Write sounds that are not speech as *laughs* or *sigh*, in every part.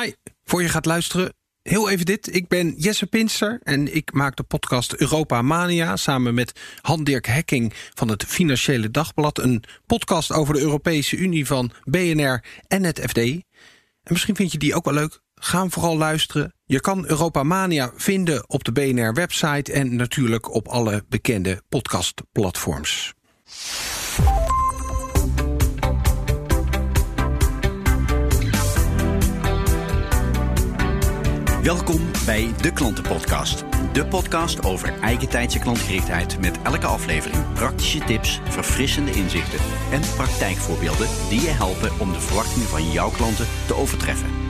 Hi, voor je gaat luisteren, heel even dit. Ik ben Jesse Pinster en ik maak de podcast Europa Mania... samen met Han-Dirk Hekking van het Financiële Dagblad. Een podcast over de Europese Unie van BNR en het FD. En misschien vind je die ook wel leuk. Ga vooral luisteren. Je kan Europa Mania vinden op de BNR-website... en natuurlijk op alle bekende podcastplatforms. Welkom bij De Klantenpodcast. De podcast over eigentijdse klantgerichtheid met elke aflevering praktische tips, verfrissende inzichten en praktijkvoorbeelden die je helpen om de verwachtingen van jouw klanten te overtreffen.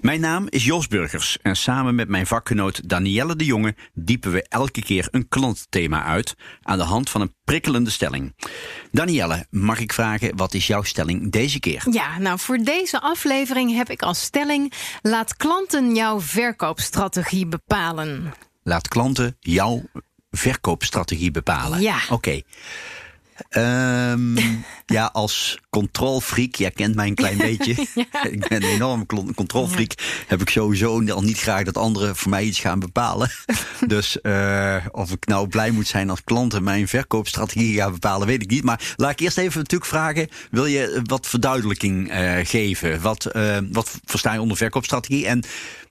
Mijn naam is Jos Burgers en samen met mijn vakgenoot Danielle de Jonge diepen we elke keer een klantthema uit aan de hand van een prikkelende stelling. Danielle, mag ik vragen wat is jouw stelling deze keer? Ja, nou voor deze aflevering heb ik als stelling: laat klanten jouw verkoopstrategie bepalen. Laat klanten jouw verkoopstrategie bepalen. Ja. Oké. Um, ja, als controlfreak, jij kent mij een klein *laughs* beetje. Ik ben een enorm controlfreak. Heb ik sowieso al niet graag dat anderen voor mij iets gaan bepalen. *laughs* dus uh, of ik nou blij moet zijn als klanten mijn verkoopstrategie gaan bepalen, weet ik niet. Maar laat ik eerst even natuurlijk vragen: wil je wat verduidelijking uh, geven? Wat, uh, wat versta je onder verkoopstrategie? En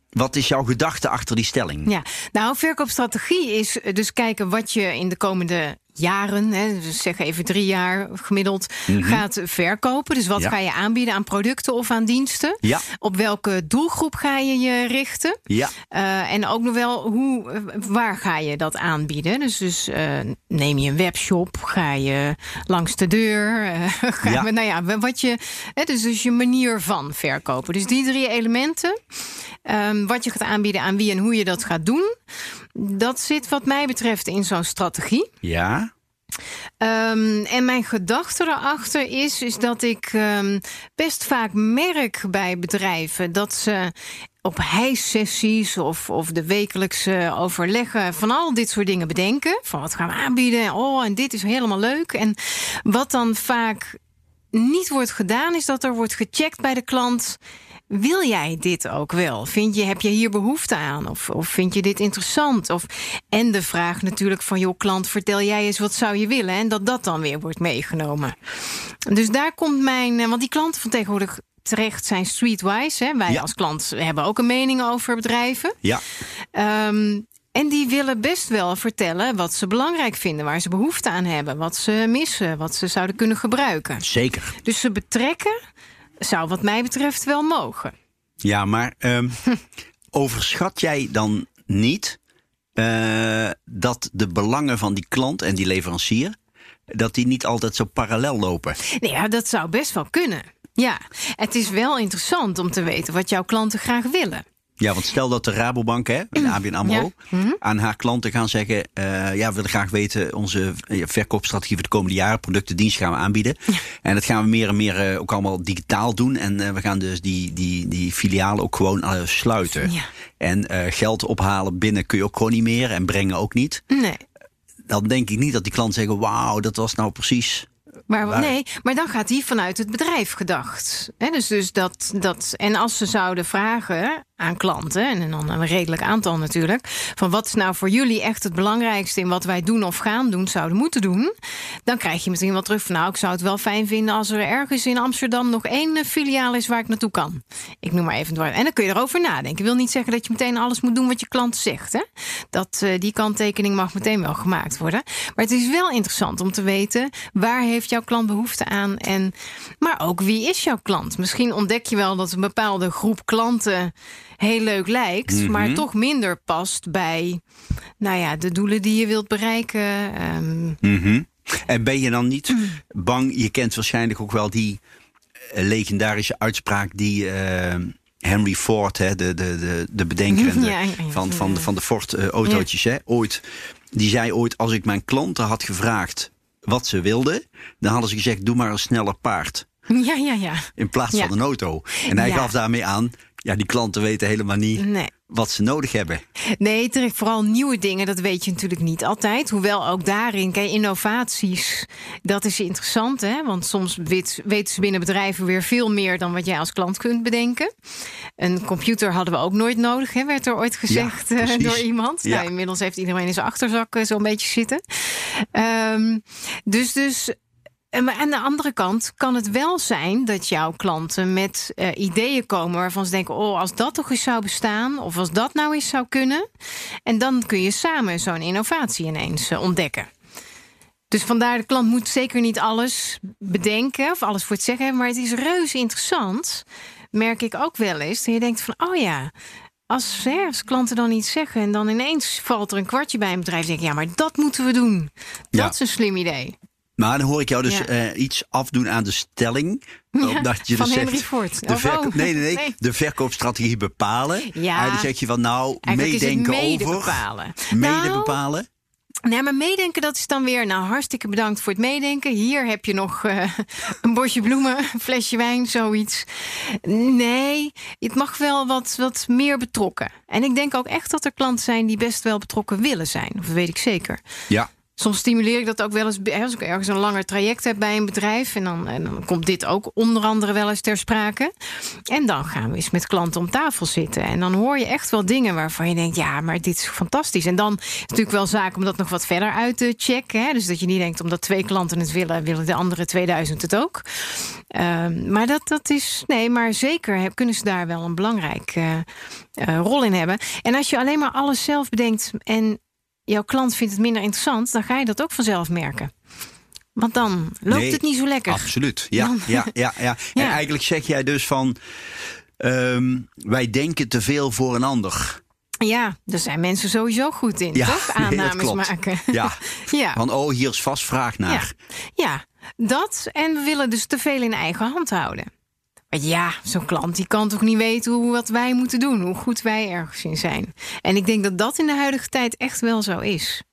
wat is jouw gedachte achter die stelling? Ja, nou, verkoopstrategie is dus kijken wat je in de komende jaren, hè, dus zeg even drie jaar gemiddeld, mm -hmm. gaat verkopen. Dus wat Ja. ga je aanbieden aan producten of aan diensten? Ja. Op welke doelgroep ga je je richten? Ja. Uh, en ook nog wel, hoe, uh, waar ga je dat aanbieden? Dus, dus uh, neem je een webshop, ga je langs de deur, uh, *laughs* ga Ja. je, nou ja, wat je, hè, dus, dus je manier van verkopen. Dus die drie elementen, um, wat je gaat aanbieden aan wie en hoe je dat gaat doen, dat zit wat mij betreft in zo'n strategie. Ja. Um, en mijn gedachte erachter is, is dat ik um, best vaak merk bij bedrijven dat ze op hijsessies of, of de wekelijkse overleggen van al dit soort dingen bedenken. Van wat gaan we aanbieden? Oh, en dit is helemaal leuk. En wat dan vaak niet wordt gedaan, is dat er wordt gecheckt bij de klant. Wil jij dit ook wel? Vind je, heb je hier behoefte aan? Of, of vind je dit interessant? Of, en de vraag natuurlijk van, joh klant, vertel jij eens wat zou je willen? En dat dat dan weer wordt meegenomen. Dus daar komt mijn, want die klanten van tegenwoordig terecht zijn streetwise. Hè? Wij Ja. als klant hebben ook een mening over bedrijven. Ja. Um, en die willen best wel vertellen wat ze belangrijk vinden, waar ze behoefte aan hebben, wat ze missen, wat ze zouden kunnen gebruiken. Zeker. Dus ze betrekken zou wat mij betreft wel mogen. Ja, maar um, *laughs* overschat jij dan niet uh, dat de belangen van die klant en die leverancier, dat die niet altijd zo parallel lopen? Nee, ja, dat zou best wel kunnen. Ja, het is wel interessant om te weten wat jouw klanten graag willen. Ja, want stel dat de Rabobank, hè, de ABN AMRO, Ja. Mhm. aan haar klanten gaan zeggen... Uh, ja, we willen graag weten onze eh, verkoopstrategie voor de komende jaren. Producten, diensten gaan we aanbieden. En dat gaan we meer en meer uh, ook allemaal digitaal doen. En uh, we gaan dus die, die, die filialen ook gewoon sluiten. Ja. En geld ophalen binnen kun je ook gewoon niet meer en brengen ook niet. Nee. Dan denk ik niet dat die klanten zeggen... wauw, dat was nou precies... Maar, Waar- nee, maar dan gaat die vanuit het bedrijf gedacht. Dus, dus dat, dat, en als ze zouden vragen aan klanten, en dan een redelijk aantal natuurlijk, van wat is nou voor jullie echt het belangrijkste in wat wij doen of gaan doen, zouden moeten doen, dan krijg je meteen wel terug van nou, ik zou het wel fijn vinden als er ergens in Amsterdam nog één eh, filiaal is waar ik naartoe kan. Ik noem maar even woord. En dan kun je erover nadenken. Ik wil niet zeggen dat je meteen alles moet doen wat je klant zegt. Hè? Dat, uh, die kanttekening mag meteen wel gemaakt worden. Maar het is wel interessant om te weten waar heeft jouw klant behoefte aan. En, maar ook wie is jouw klant? Misschien ontdek je wel dat een bepaalde groep klanten heel leuk lijkt, Mhm. maar toch minder past bij nou ja, de doelen die je wilt bereiken. Ehm, Mm -hmm. En ben je dan niet bang? Je kent waarschijnlijk ook wel die uh, legendarische uitspraak die uh, Henry Ford, hè, de, de, de, de bedenker en de, *laughs* Ja, ja, ja. van, van, de, van de Ford uh, autootjes, hè, ooit. Die zei ooit: Als ik mijn klanten had gevraagd wat ze wilden, dan hadden ze gezegd: Doe maar een sneller paard. *laughs* ja, ja, ja. In plaats Ja. van een auto. En hij Ja. gaf daarmee aan: ja, die klanten weten helemaal niet Nee. Wat ze nodig hebben. Nee, terecht, vooral nieuwe dingen, dat weet je natuurlijk niet altijd. Hoewel ook daarin, kijk, innovaties, dat is interessant, hè? Want soms weten ze binnen bedrijven weer veel meer dan wat jij als klant kunt bedenken. Een computer hadden we ook nooit nodig, hè, werd er ooit gezegd Ja, eh, door iemand. Ja. Nou, inmiddels heeft iedereen in zijn achterzak eh, zo'n beetje zitten. Ehm, dus, dus en maar aan de andere kant kan het wel zijn dat jouw klanten met eh, ideeën komen waarvan ze denken: oh, als dat toch eens zou bestaan, of als dat nou eens zou kunnen. En dan kun je samen zo'n innovatie ineens eh, ontdekken. Dus vandaar, de klant moet zeker niet alles bedenken of alles voor het zeggen hebben. Maar het is reuze interessant, merk ik ook wel eens. Dat je denkt van, oh ja, als, hè, als klanten dan iets zeggen... en dan ineens valt er een kwartje bij een bedrijf... denk ik, ja, maar dat moeten we doen. Dat Ja. is een slim idee. Maar dan hoor ik jou dus Ja. eh, iets afdoen aan de stelling. Ja, omdat je van dus Henry zegt, Ford. De Oh, verko- oh, nee, nee, nee, nee. De verkoopstrategie bepalen. Ja. Eigenlijk zeg je van nou, Eigenlijk meedenken is het mede over. bepalen. Mede Nou, bepalen. Nee, maar meedenken, dat is dan weer... nou, hartstikke bedankt voor het meedenken. Hier heb je nog eh, *laughs* een bosje bloemen, *laughs* een flesje wijn, zoiets. Nee, het mag wel wat, wat meer betrokken. En ik denk ook echt dat er klanten zijn... die best wel betrokken willen zijn. Of dat weet ik zeker. Ja. Soms stimuleer ik dat ook wel eens als ik ergens een langer traject heb bij een bedrijf. En dan, dan komt dit ook onder andere wel eens ter sprake. En dan gaan we eens met klanten om tafel zitten. En dan hoor je echt wel dingen waarvan je denkt: ja, maar dit is fantastisch. En dan is natuurlijk wel zaak om dat nog wat verder uit te checken. Hè? Dus dat je niet denkt, omdat twee klanten het willen, willen de andere 2000 het ook. Ehm, maar dat, dat is, nee, maar zeker kunnen ze daar wel een belangrijke eh, rol in hebben. En als je alleen maar alles zelf bedenkt en jouw klant vindt het minder interessant, dan ga je dat ook vanzelf merken. Want dan loopt Nee, het niet zo lekker. Absoluut. Ja, Dan- ja, ja, ja. *laughs* En Ja. eigenlijk zeg jij dus van. ehm, wij denken te veel voor een ander. Ja, daar zijn mensen sowieso goed in, Ja, toch? *laughs* Aannames maken. *laughs* Ja. ja. Van oh, hier is vast vraag naar. ja, dat. En we willen dus te veel in eigen hand houden. Ja, zo'n klant die kan toch niet weten hoe, wat wij moeten doen, hoe goed wij ergens in zijn. En ik denk dat dat in de huidige tijd echt wel zo is.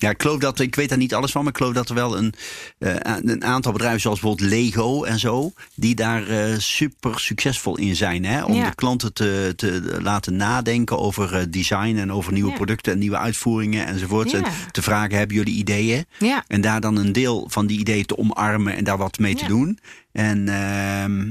Ja, ik geloof dat, ik weet daar niet alles van, maar ik geloof dat er wel een, eh, een aantal bedrijven zoals bijvoorbeeld Lego en zo, die daar eh, super succesvol in zijn. Hè? Om Ja. de klanten te, te laten nadenken over eh, design en over nieuwe Ja. producten en nieuwe uitvoeringen enzovoort. Ja. En te vragen, hebben jullie ideeën? Ja. En daar dan een deel van die ideeën te omarmen en daar wat mee te doen. En ehm,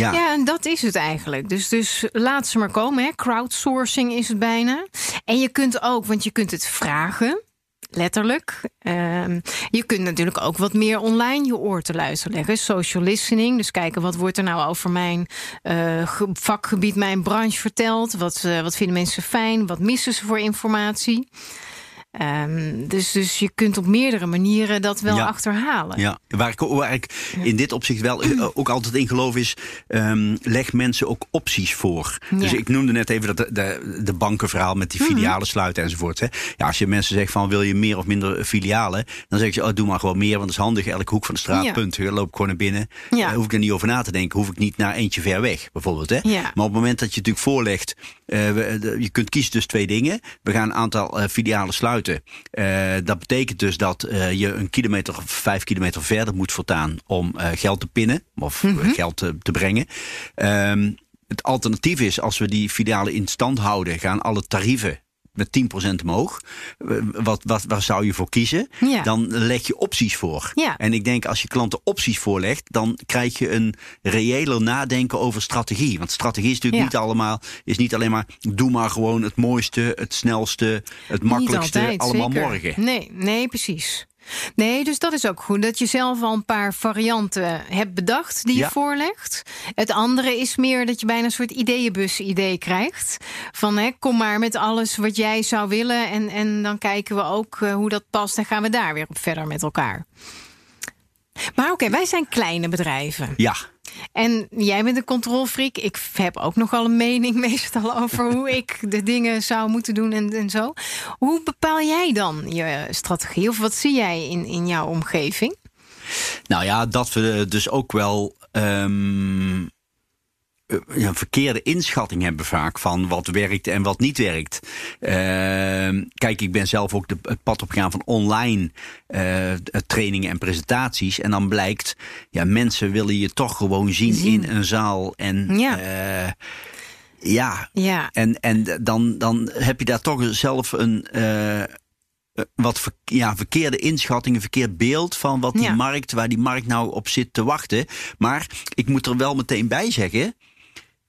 ja. Ja, en dat is het eigenlijk. Dus, dus laat ze maar komen. Hè. Crowdsourcing is het bijna. En je kunt ook, want je kunt het vragen. Letterlijk. Ehm, je kunt natuurlijk ook wat meer online je oor te luisteren leggen. Social listening. Dus kijken wat wordt er nou over mijn eh, ge- vakgebied, mijn branche verteld. Wat, eh, wat vinden mensen fijn? Wat missen ze voor informatie? Ehm, dus, dus je kunt op meerdere manieren dat wel Ja. achterhalen. Ja, waar ik, waar ik in dit opzicht wel eh, *clears throat* ook altijd in geloof is, ehm, leg mensen ook opties voor. Dus Ja. Mhm. ik noemde net even dat de, de, de bankenverhaal met die filialen sluiten enzovoort. Hè. Ja, als je mensen zegt van wil je meer of minder filialen, dan zeg je oh, doe maar gewoon meer, want dat is handig. Elke hoek van de straat, punt. Loop ik gewoon naar binnen. Ja. Eh, hoef ik er niet over na te denken, hoef ik niet naar eentje ver weg, bijvoorbeeld. Hè. Ja. Maar op het moment dat je natuurlijk voorlegt, eh, we- de- je kunt kiezen tussen twee dingen. We gaan een aantal eh, filialen sluiten. Eh, dat betekent dus dat eh, je een kilometer of vijf kilometer verder moet voortaan om eh, geld te pinnen of eh, geld te, te brengen. Ehm, het alternatief is, als we die filialen in stand houden, gaan alle tarieven met 10% omhoog. Eh, Wat, wat, waar zou je voor kiezen? Ja. Dan leg je opties voor. Ja. En ik denk als je klanten opties voorlegt, dan krijg je een reëler nadenken over strategie. Want strategie is natuurlijk Ja. niet allemaal, is niet alleen maar doe maar gewoon het mooiste, het snelste, het makkelijkste, altijd, allemaal zeker. morgen. Nee, nee, precies. Nee, dus dat is ook goed. Dat je zelf al een paar varianten hebt bedacht die Ja. je voorlegt. Het andere is meer dat je bijna een soort ideeënbus-idee krijgt. Van hè, kom maar met alles wat jij zou willen. En, en dan kijken we ook eh, hoe dat past. En gaan we daar weer op verder met elkaar. Maar oké, wij zijn kleine bedrijven. Ja, En jij bent een controlfreak. Ik heb ook nogal een mening *laughs* meestal over hoe ik de dingen zou moeten doen en, en zo. Hoe bepaal jij dan je strategie? Of wat zie jij in, in jouw omgeving? nou ja, dat we dus ook wel ehm, eh, een verkeerde inschatting hebben vaak van wat werkt en wat niet werkt. Ehm, kijk, ik ben zelf ook de, het pad opgegaan van online eh, trainingen en presentaties. En dan blijkt, ja, mensen willen je toch gewoon zien, Zien. in een zaal. En Ja. eh, ja, Ja, en, en dan, dan heb je daar toch zelf een eh, eh, wat ver- ja, verkeerde inschatting, een verkeerd beeld van wat die Ja. markt, waar die markt nou op zit te wachten. Maar ik moet er wel meteen bij zeggen.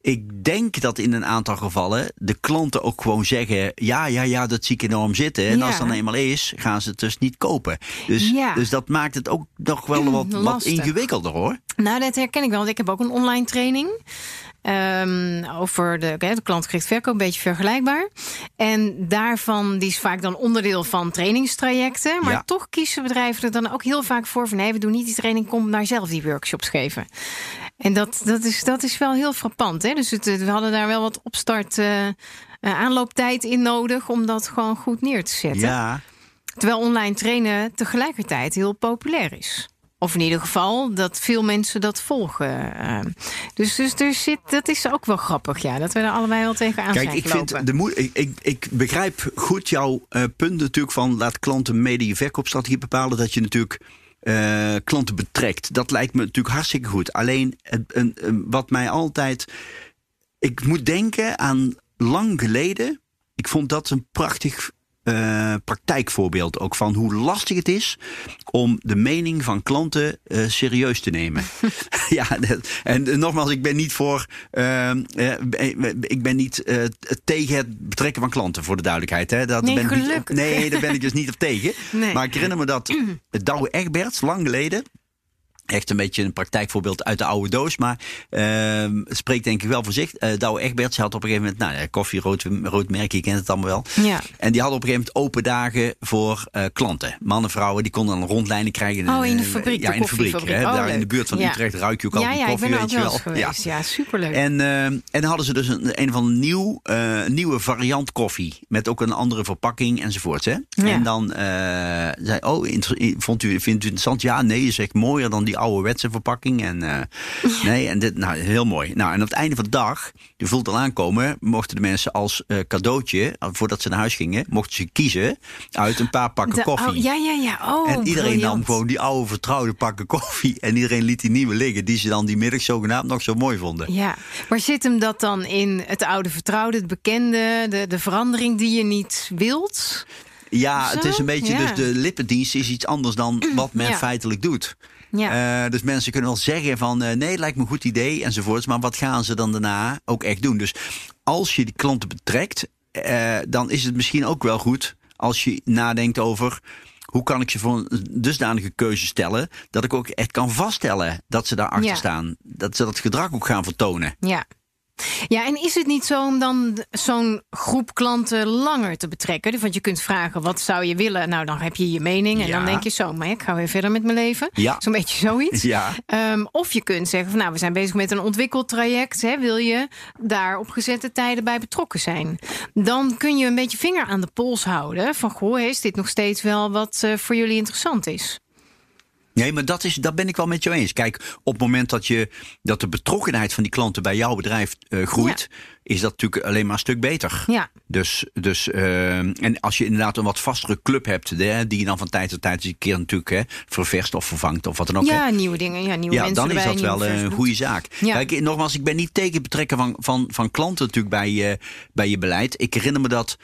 Ik denk dat in een aantal gevallen de klanten ook gewoon zeggen: ja, ja, ja, dat zie ik enorm zitten. En Ja. als het dan eenmaal is, gaan ze het dus niet kopen. Dus, Ja. dus dat maakt het ook nog wel wat, wat Lastig. ingewikkelder hoor. Nou, dat herken ik wel, want ik heb ook een online training. ehm, over de, de klantgericht verkoop, een beetje vergelijkbaar. En daarvan, die is vaak dan onderdeel van trainingstrajecten. Maar Ja. toch kiezen bedrijven er dan ook heel vaak voor van nee, we doen niet die training, kom maar zelf die workshops geven. En dat, dat, is, dat is wel heel frappant. Hè? Dus het, we hadden daar wel wat opstart. eh, eh, aanlooptijd in nodig om dat gewoon goed neer te zetten. Ja, Terwijl online trainen tegelijkertijd heel populair is. Of in ieder geval dat veel mensen dat volgen. Eh, dus dus er zit, dat is ook wel grappig, ja. Dat we er allebei wel tegenaan Kijk, zijn ik, gelopen. vind de moe- ik, ik, ik begrijp goed jouw punt natuurlijk van laat klanten mede je verkoopstrategie bepalen. Dat je natuurlijk eh, klanten betrekt. Dat lijkt me natuurlijk hartstikke goed. Alleen een, een- wat mij altijd. Ik moet denken aan lang geleden. Ik vond dat een prachtig eh, praktijkvoorbeeld ook van hoe lastig het is om de mening van klanten eh, serieus te nemen. *laughs* *laughs* ja, en eh, nogmaals, ik ben niet voor, eh, eh, ik ben niet tegen het betrekken van klanten, voor de duidelijkheid. Hè. Dat Nee, ben ik gelukkig. nee, daar ben ik dus niet op tegen. *laughs* Nee. Maar ik herinner me dat *clears throat* Douwe Egberts, lang geleden, Echt een beetje een praktijkvoorbeeld uit de oude doos. Maar ehm, het spreekt denk ik wel voor zich. Eh Douwe Egberts had op een gegeven moment... Nou, ja, koffie, rood, rood merk, je kent het allemaal wel. Ja. En die hadden op een gegeven moment open dagen voor eh, klanten. Mannen, vrouwen, die konden dan rondlijnen krijgen. Oh, in de fabriek, Ja, in de fabriek. Hè, Oh, daar in de buurt van Ja. Utrecht ruik je ook al ja, ja, ik koffie, ben weet ook je wel wel. eens geweest. Ja, superleuk. En, eh, en dan hadden ze dus een, een van nieuw, eh, nieuwe variant koffie. Met ook een andere verpakking enzovoorts. Hè? En dan zei oh, vond u, vindt u interessant? Ja, nee, is echt mooier dan die ouderwetse verpakking. En, eh, *laughs* nee, en dit, nou, heel mooi. Nou, en aan het einde van de dag, je voelt al aankomen, mochten de mensen als eh, cadeautje, eh, voordat ze naar huis gingen, mochten ze kiezen uit een paar pakken De- koffie. oh, ja, ja, ja. Oh, En iedereen nam gewoon die oude vertrouwde pakken koffie. En iedereen liet die nieuwe liggen, die ze dan die middag zogenaamd nog zo mooi vonden. Ja, maar zit hem dat dan in het oude vertrouwde, het bekende, de, de verandering die je niet wilt? Ja, het is een beetje, Ja. dus de lippendienst is iets anders dan *clears throat* wat men Ja. feitelijk doet. Ja. Eh, dus mensen kunnen wel zeggen van eh, nee, lijkt me een goed idee enzovoorts. Maar wat gaan ze dan daarna ook echt doen? Dus als je die klanten betrekt, eh, dan is het misschien ook wel goed als je nadenkt over hoe kan ik ze voor een dusdanige keuze stellen dat ik ook echt kan vaststellen dat ze daarachter Ja. staan. Dat ze dat gedrag ook gaan vertonen. Ja. Ja, en is het niet zo om dan zo'n groep klanten langer te betrekken? Want je kunt vragen, wat zou je willen? Nou, dan heb je je mening en Ja. dan denk je zo, maar ik ga weer verder met mijn leven. Ja. Zo'n beetje zoiets. *laughs* Ja. Ehm, of je kunt zeggen, van, nou, we zijn bezig met een ontwikkeltraject. Hè, wil je daar op gezette tijden bij betrokken zijn? Dan kun je een beetje vinger aan de pols houden. Van, goh, is dit nog steeds wel wat eh, voor jullie interessant is? Nee, maar dat, is, dat ben ik wel met jou eens. Kijk, op het moment dat, je, dat de betrokkenheid van die klanten bij jouw bedrijf eh, groeit, is dat natuurlijk alleen maar een stuk beter. Ja. Dus, dus eh, en als je inderdaad een wat vastere club hebt, hè, die je dan van tijd tot tijd eens een keer natuurlijk hè, ververst of vervangt of wat dan ook. hè. Ja, nieuwe dingen, ja, nieuwe Ja, mensen dan is erbij, dat wel een goede zaak. Ja. Kijk, nogmaals, ik ben niet tegen het betrekken van, van, van klanten natuurlijk bij bij je beleid. Ik herinner me dat,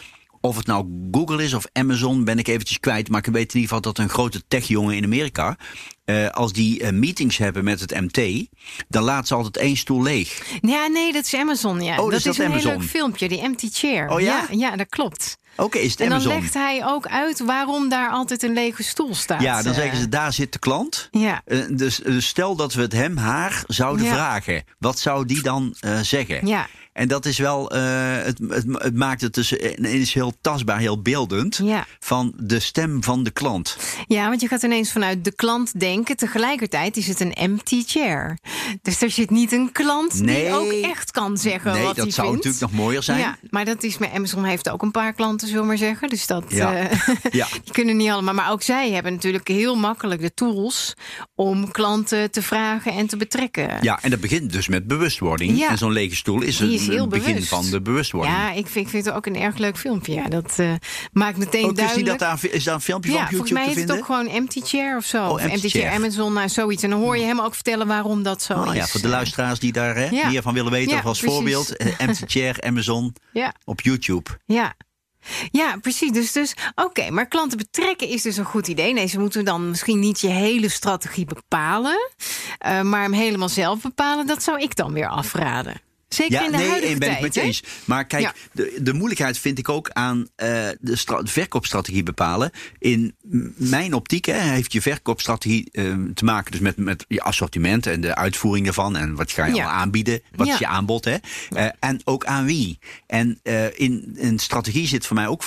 of het nou Google is of Amazon, ben ik eventjes kwijt. Maar ik weet in ieder geval dat een grote techjongen in Amerika, eh, als die eh, meetings hebben met het MT, dan laat ze altijd één stoel leeg. Ja, nee, dat is Amazon. Ja. Oh, dus dat dat is een heel leuk filmpje, die Empty Chair. Oh ja? ja? dat klopt. Oké, is het En dan Amazon? legt hij ook uit waarom daar altijd een lege stoel staat. ja, dan Eh, zeggen ze, daar zit de klant. Ja. Dus, dus stel dat we het hem, haar zouden Ja. vragen. Wat zou die dan zeggen? Ja. En dat is wel, eh, het, het, het maakt het dus het is heel tastbaar, heel beeldend Ja. van de stem van de klant. ja, want je gaat ineens vanuit de klant denken. Tegelijkertijd is het een empty chair. Dus er zit niet een klant Nee. die ook echt kan zeggen nee, wat dat hij zou vindt. natuurlijk nog mooier zijn. Ja, maar dat is met Amazon heeft ook een paar klanten, zullen we maar zeggen. Dus dat Ja. eh, *laughs* Ja. die kunnen niet allemaal. Maar ook zij hebben natuurlijk heel makkelijk de tools om klanten te vragen en te betrekken. Ja, en dat begint dus met bewustwording. Ja. En zo'n lege stoel is, het is heel het begin bewust. van de bewustwording. Ja, ik vind, ik vind het ook een erg leuk filmpje. Ja, dat eh, maakt meteen Ook is, die duidelijk. dat daar, is daar een filmpje ja, van op volgens YouTube mij te heet het vinden? ook gewoon Empty Chair of zo. Oh, Empty Empty Chair. Amazon, nou zoiets. En dan hoor je hem ook vertellen waarom dat zo Oh, is. ja, voor de luisteraars die daar hè, Ja. meer van willen weten. Of als precies. voorbeeld, eh, *laughs* Empty Chair, Amazon op YouTube. ja. Ja, precies. Dus, dus oké, maar klanten betrekken is dus een goed idee. Nee, ze moeten dan misschien niet je hele strategie bepalen, eh, maar hem helemaal zelf bepalen. Dat zou ik dan weer afraden. Zeker ja, in de nee, huidige ben ik tijd, met je hè? eens. Maar kijk, Ja. de, de moeilijkheid vind ik ook aan eh, de stra- verkoopstrategie bepalen. In mijn optiek hè, heeft je verkoopstrategie eh, te maken dus met, met je assortiment en de uitvoering ervan. En wat ga je Ja. al aanbieden? Wat is je aanbod? Hè? Eh, en ook aan wie. En eh, in, in strategie zit voor mij ook.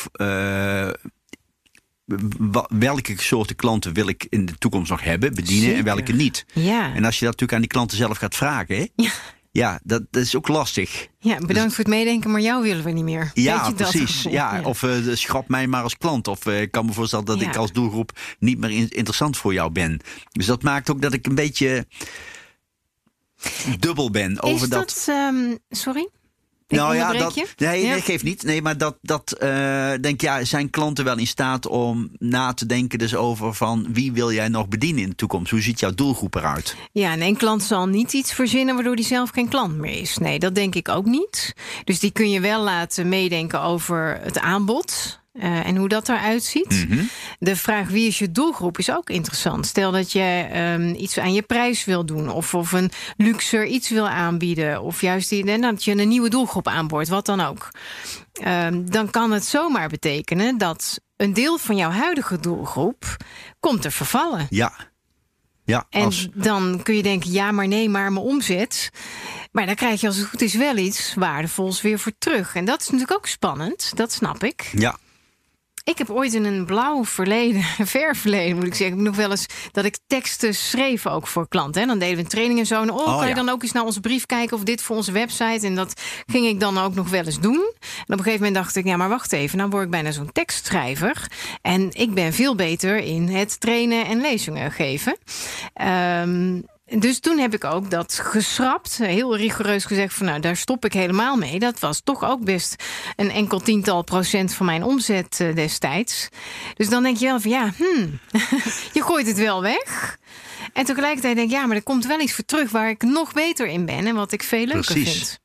welke soorten klanten wil ik in de toekomst nog hebben, bedienen en welke niet? Ja. En als je dat natuurlijk aan die klanten zelf gaat vragen, hè, Ja. Ja, dat, dat is ook lastig. ja, bedankt voor het meedenken, maar jou willen we niet meer. Ja, je dat precies. *laughs* gevoel? Ja, Of de schrap mij maar als klant. Of eh, ik kan me voorstellen dat Ja. ik als doelgroep niet meer in- interessant voor jou ben. Dus dat maakt ook dat ik een beetje dubbel ben over Is dat... ehm, sorry? Nou ja, dat, nee, Ja. nee, geeft niet. Nee, maar dat, dat eh, denk ja, zijn klanten wel in staat om na te denken dus over van wie wil jij nog bedienen in de toekomst? Hoe ziet jouw doelgroep eruit? Ja, en een klant zal niet iets verzinnen waardoor die zelf geen klant meer is. Nee, dat denk ik ook niet. Dus die kun je wel laten meedenken over het aanbod. Eh, en hoe dat eruit ziet. Mhm. De vraag wie is je doelgroep is ook interessant. Stel dat je ehm, iets aan je prijs wil doen, of, of een luxer iets wil aanbieden, of juist die, en dat je een nieuwe doelgroep aanboort, wat dan ook. Ehm, dan kan het zomaar betekenen dat een deel van jouw huidige doelgroep komt te vervallen. Ja. Ja, En als, dan kun je denken, ja, maar nee, maar mijn omzet. Maar dan krijg je als het goed is wel iets waardevols weer voor terug. En dat is natuurlijk ook spannend, dat snap ik. ja. Ik heb ooit in een blauw verleden, *laughs* ver verleden moet ik zeggen, ik nog wel eens dat ik teksten schreef ook voor klanten. Hè. Dan deden we een training en zo. En oh, Oh, kan je ja. dan ook eens naar onze brief kijken of dit voor onze website? En dat ging ik dan ook nog wel eens doen. En op een gegeven moment dacht ik, ja, maar wacht even, nou word ik bijna zo'n tekstschrijver. En ik ben veel beter in het trainen en lezingen geven. Ehm, dus toen heb ik ook dat geschrapt. Heel rigoureus gezegd van nou, daar stop ik helemaal mee. Dat was toch ook best een enkel tiental procent van mijn omzet eh, destijds. Dus dan denk je wel van ja, hmm, *laughs* je gooit het wel weg. En tegelijkertijd denk ik, ja, maar er komt wel iets voor terug waar ik nog beter in ben en wat ik veel leuker Precies. vind.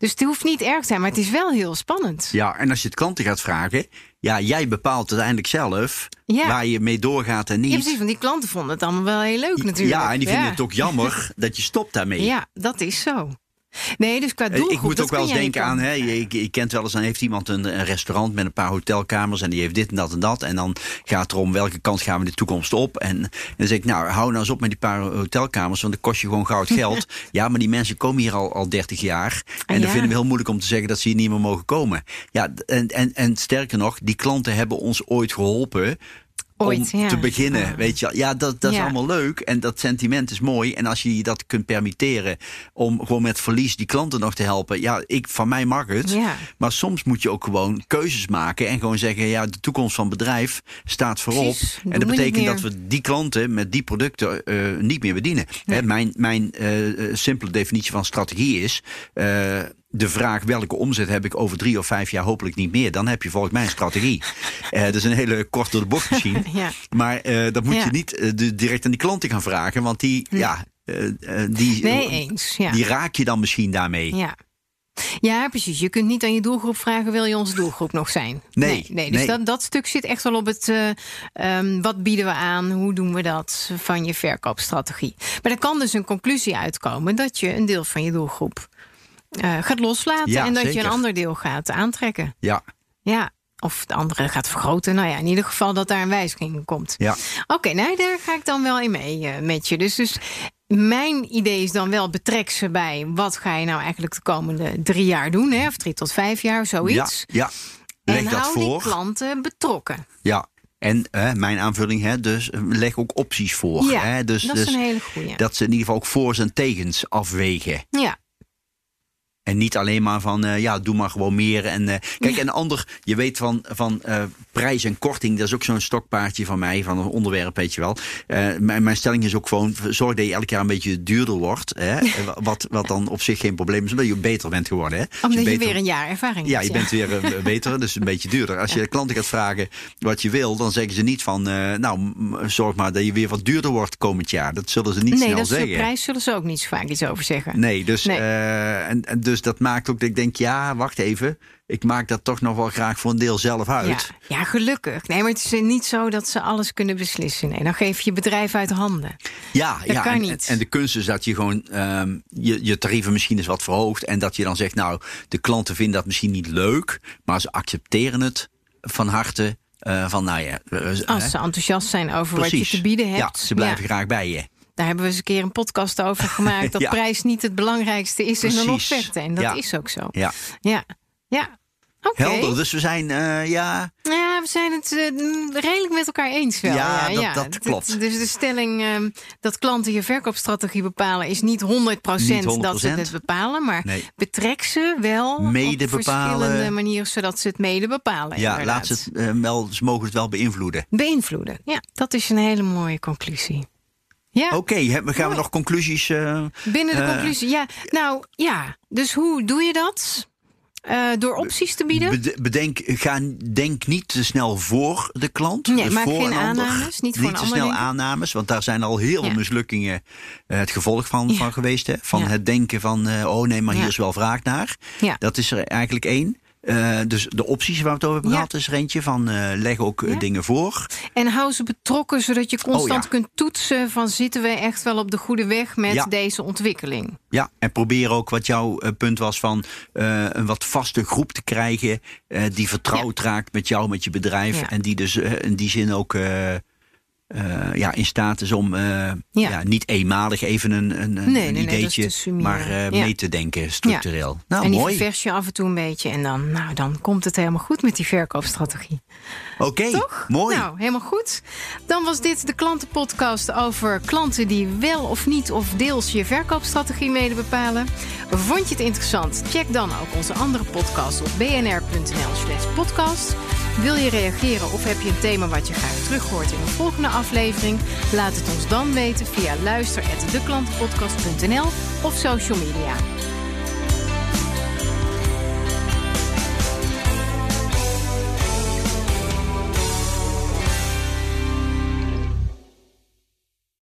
Dus het hoeft niet erg te zijn, maar het is wel heel spannend. Ja, en als je het klanten gaat vragen, ja, jij bepaalt uiteindelijk zelf Ja. waar je mee doorgaat en Ja, niet. precies, want die klanten vonden het allemaal wel heel leuk natuurlijk. Ja, en die vinden het ook jammer *laughs* dat je stopt daarmee. Ja, dat is zo. Nee, dus qua Eh, doelgroep... Ik moet ook wel eens denken aan, hè, je, je, je kent wel eens, dan heeft iemand een, een restaurant met een paar hotelkamers en die heeft dit en dat en dat. En dan gaat het erom welke kant gaan we in de toekomst op. En, en dan zeg ik, nou, hou nou eens op met die paar hotelkamers, want dat kost je gewoon goud *laughs* geld. ja, maar die mensen komen hier al, al 30 jaar. En Ah, dan vinden we heel moeilijk om te zeggen dat ze hier niet meer mogen komen. Ja, en, en, en sterker nog, die klanten hebben ons ooit geholpen. Ooit, om ja. te beginnen, Ja. weet je. Ja, dat, dat is Ja. allemaal leuk en dat sentiment is mooi. En als je je dat kunt permitteren om gewoon met verlies die klanten nog te helpen. Ja, ik, van mij mag het. Maar soms moet je ook gewoon keuzes maken en gewoon zeggen: ja, de toekomst van het bedrijf staat voorop. Precies, en dat betekent dat we die klanten met die producten eh, niet meer bedienen. Hè, mijn mijn eh, simpele definitie van strategie is. eh, de vraag welke omzet heb ik over drie of vijf jaar hopelijk niet meer. Dan heb je volgens mij een strategie. *laughs* Eh, dat is een hele kort door de bocht misschien. *laughs* Ja. Maar eh dat moet Ja. je niet eh, de- direct aan die klanten gaan vragen. Want die, ja, die, Nee, eens. Ja. die raak je dan misschien daarmee. Ja. Ja, precies. Je kunt niet aan je doelgroep vragen: wil je onze doelgroep nog zijn? Nee, nee. Dus nee. Dat, dat stuk zit echt wel op het. eh, ehm, wat bieden we aan? Hoe doen we dat van je verkoopstrategie? Maar er kan dus een conclusie uitkomen dat je een deel van je doelgroep eh, gaat loslaten Ja, en dat je een ander deel gaat aantrekken. Ja, Ja. Of de andere gaat vergroten. Nou ja, in ieder geval dat daar een wijziging in komt. ja. Oké, nou daar ga ik dan wel in mee eh, met je. Dus, dus mijn idee is dan wel betrek ze bij wat ga je nou eigenlijk de komende drie jaar doen, hè? of drie tot vijf jaar, Ja, zoiets. ja. Leg en dat hou die voor. klanten betrokken. Ja. En hè, mijn aanvulling, hè, dus eh, leg ook opties voor. Ja, hè, dus, dat is dus een hele goeie. dat ze in ieder geval ook voor's en tegens afwegen. Ja, En niet alleen maar van, eh, ja, doe maar gewoon meer. En, eh, kijk, en ander, je weet van, van eh, prijs en korting, dat is ook zo'n stokpaardje van mij, van een onderwerp, weet je wel. Mijn, mijn stelling is ook gewoon, zorg dat je elk jaar een beetje duurder wordt. Hè, wat, wat dan op zich geen probleem is, omdat je beter bent geworden. Hè. Als omdat je, beter- weer een jaar ervaring Ja, hebt. je bent weer beter, dus een beetje duurder. Als je klanten gaat vragen wat je wil, dan zeggen ze niet van, nou, zorg maar dat je weer wat duurder wordt komend jaar. Dat zullen ze niet Nee, snel dat is de zeggen. prijs zullen ze ook niet zo vaak iets over zeggen. Nee, dus, Nee. en, en dus dus dat maakt ook dat ik denk, ja, wacht even. Ik maak dat toch nog wel graag voor een deel zelf uit. ja, gelukkig. Nee, maar het is niet zo dat ze alles kunnen beslissen. Nee, dan geef je je bedrijf uit handen. Ja, Dat ja kan en, niet. en de kunst is dat je gewoon ehm, je, je tarieven misschien eens wat verhoogt. En dat je dan zegt, nou, de klanten vinden dat misschien niet leuk, maar ze accepteren het van harte. eh, van, nou ja, Als ze enthousiast zijn over precies. wat je te bieden hebt. Ja, ze blijven graag bij je. Daar hebben we eens een keer een podcast over *laughs* gemaakt. Dat Ja. prijs niet het belangrijkste is in een offerte. En dat Ja. is ook zo. Ja, Ja, ja. Oké. helder. Dus we zijn, eh, ja, Ja, we zijn het eh, redelijk met elkaar eens wel. Ja, Ja, dat- dat klopt. Dus de stelling ehm, dat klanten je verkoopstrategie bepalen... is niet 100%, Niet dat ze 100%. het bepalen... maar Nee. betrek ze wel Mede op bepalen. verschillende manieren... zodat ze het mede bepalen. ja inderdaad. laat ze, het, eh, wel, ze mogen het wel beïnvloeden. Beïnvloeden. Ja, dat is een hele mooie conclusie. Ja, Oké, hè, gaan we Mooi. nog conclusies? eh, binnen de eh, conclusie. Ja, nou ja. Dus hoe doe je dat? Eh, door opties te bieden? Bede- Bedenk, ga, denk niet te snel voor de klant. Nee, dus maak voor geen ander. aannames, niet voor een te snel denken. aannames, want daar zijn al heel veel Ja. mislukkingen het gevolg van, Ja. van geweest. Hè? Van Ja. het denken van, oh nee, maar hier is wel vraag naar. Ja. Dat is er eigenlijk één. Eh, dus de opties waar we het over hebben Ja. gehad is er eentje van eh, leg ook eh, Ja. dingen voor. En hou ze betrokken, zodat je constant Oh, ja. kunt toetsen... van zitten we echt wel op de goede weg met deze ontwikkeling. Ja, en probeer ook wat jouw punt was van een wat vaste groep te krijgen die vertrouwd raakt met jou, met je bedrijf. En die dus in die zin ook eh, ja, in staat is om eh, ja. niet eenmalig even een, een, Nee, nee, ideetje, maar eh, Ja. mee te denken structureel. Nou, en die mooi. ververs je af en toe een beetje. En dan, nou, dan komt het helemaal goed met die verkoopstrategie. Oké, mooi. Nou, helemaal goed. Dan was dit de klantenpodcast over klanten die wel of niet of deels je verkoopstrategie mede bepalen. Vond je het interessant? Check dan ook onze andere podcast op bnr.nl/slash podcast. Wil je reageren of heb je een thema wat je graag terug hoort in een volgende aflevering? Laat het ons dan weten via luister@deklantenpodcast.nl of social media.